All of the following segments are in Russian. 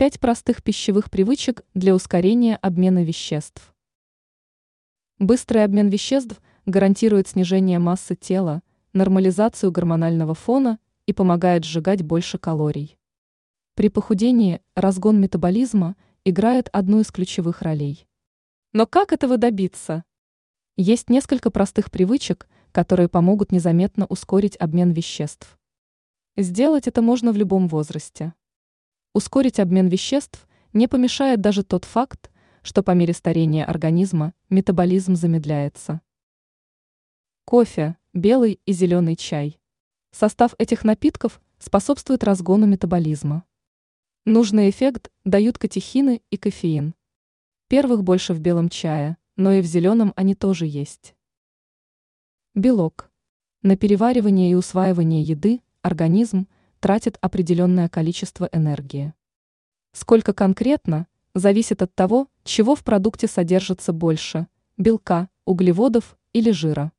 Пять простых пищевых привычек для ускорения обмена веществ. Быстрый обмен веществ гарантирует снижение массы тела, нормализацию гормонального фона и помогает сжигать больше калорий. При похудении разгон метаболизма играет одну из ключевых ролей. Но как этого добиться? Есть несколько простых привычек, которые помогут незаметно ускорить обмен веществ. Сделать это можно в любом возрасте. Ускорить обмен веществ не помешает даже тот факт, что по мере старения организма метаболизм замедляется. Кофе, белый и зеленый чай. Состав этих напитков способствует разгону метаболизма. Нужный эффект дают катехины и кофеин. Первых больше в белом чае, но и в зеленом они тоже есть. Белок. На переваривание и усваивание еды организм – тратит определенное количество энергии. Сколько конкретно, зависит от того, чего в продукте содержится больше – белка, углеводов или жира.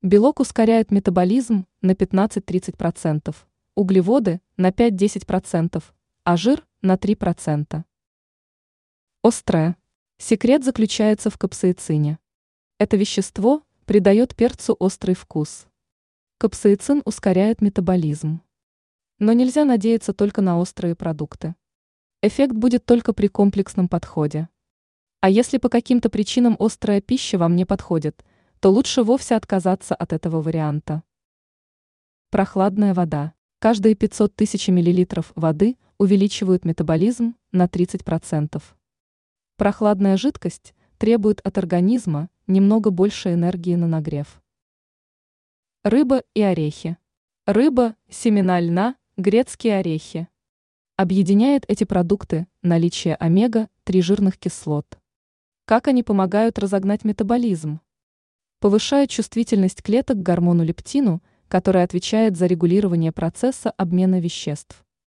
Белок ускоряет метаболизм на 15-30%, углеводы – на 5-10%, а жир – на 3%. Острое. Секрет заключается в капсаицине. Это вещество придает перцу острый вкус. Капсаицин ускоряет метаболизм. Но нельзя надеяться только на острые продукты. Эффект будет только при комплексном подходе. А если по каким-то причинам острая пища вам не подходит, то лучше вовсе отказаться от этого варианта. Прохладная вода. Каждые 500 тысяч миллилитров воды увеличивают метаболизм на 30%. Прохладная жидкость требует от организма немного больше энергии на нагрев. Рыба и орехи. Рыба, семена льна, Грецкие орехи. Объединяет эти продукты наличие омега-3 жирных кислот. Как они помогают разогнать метаболизм? Повышают чувствительность клеток к гормону лептину, который отвечает за регулирование процесса обмена веществ.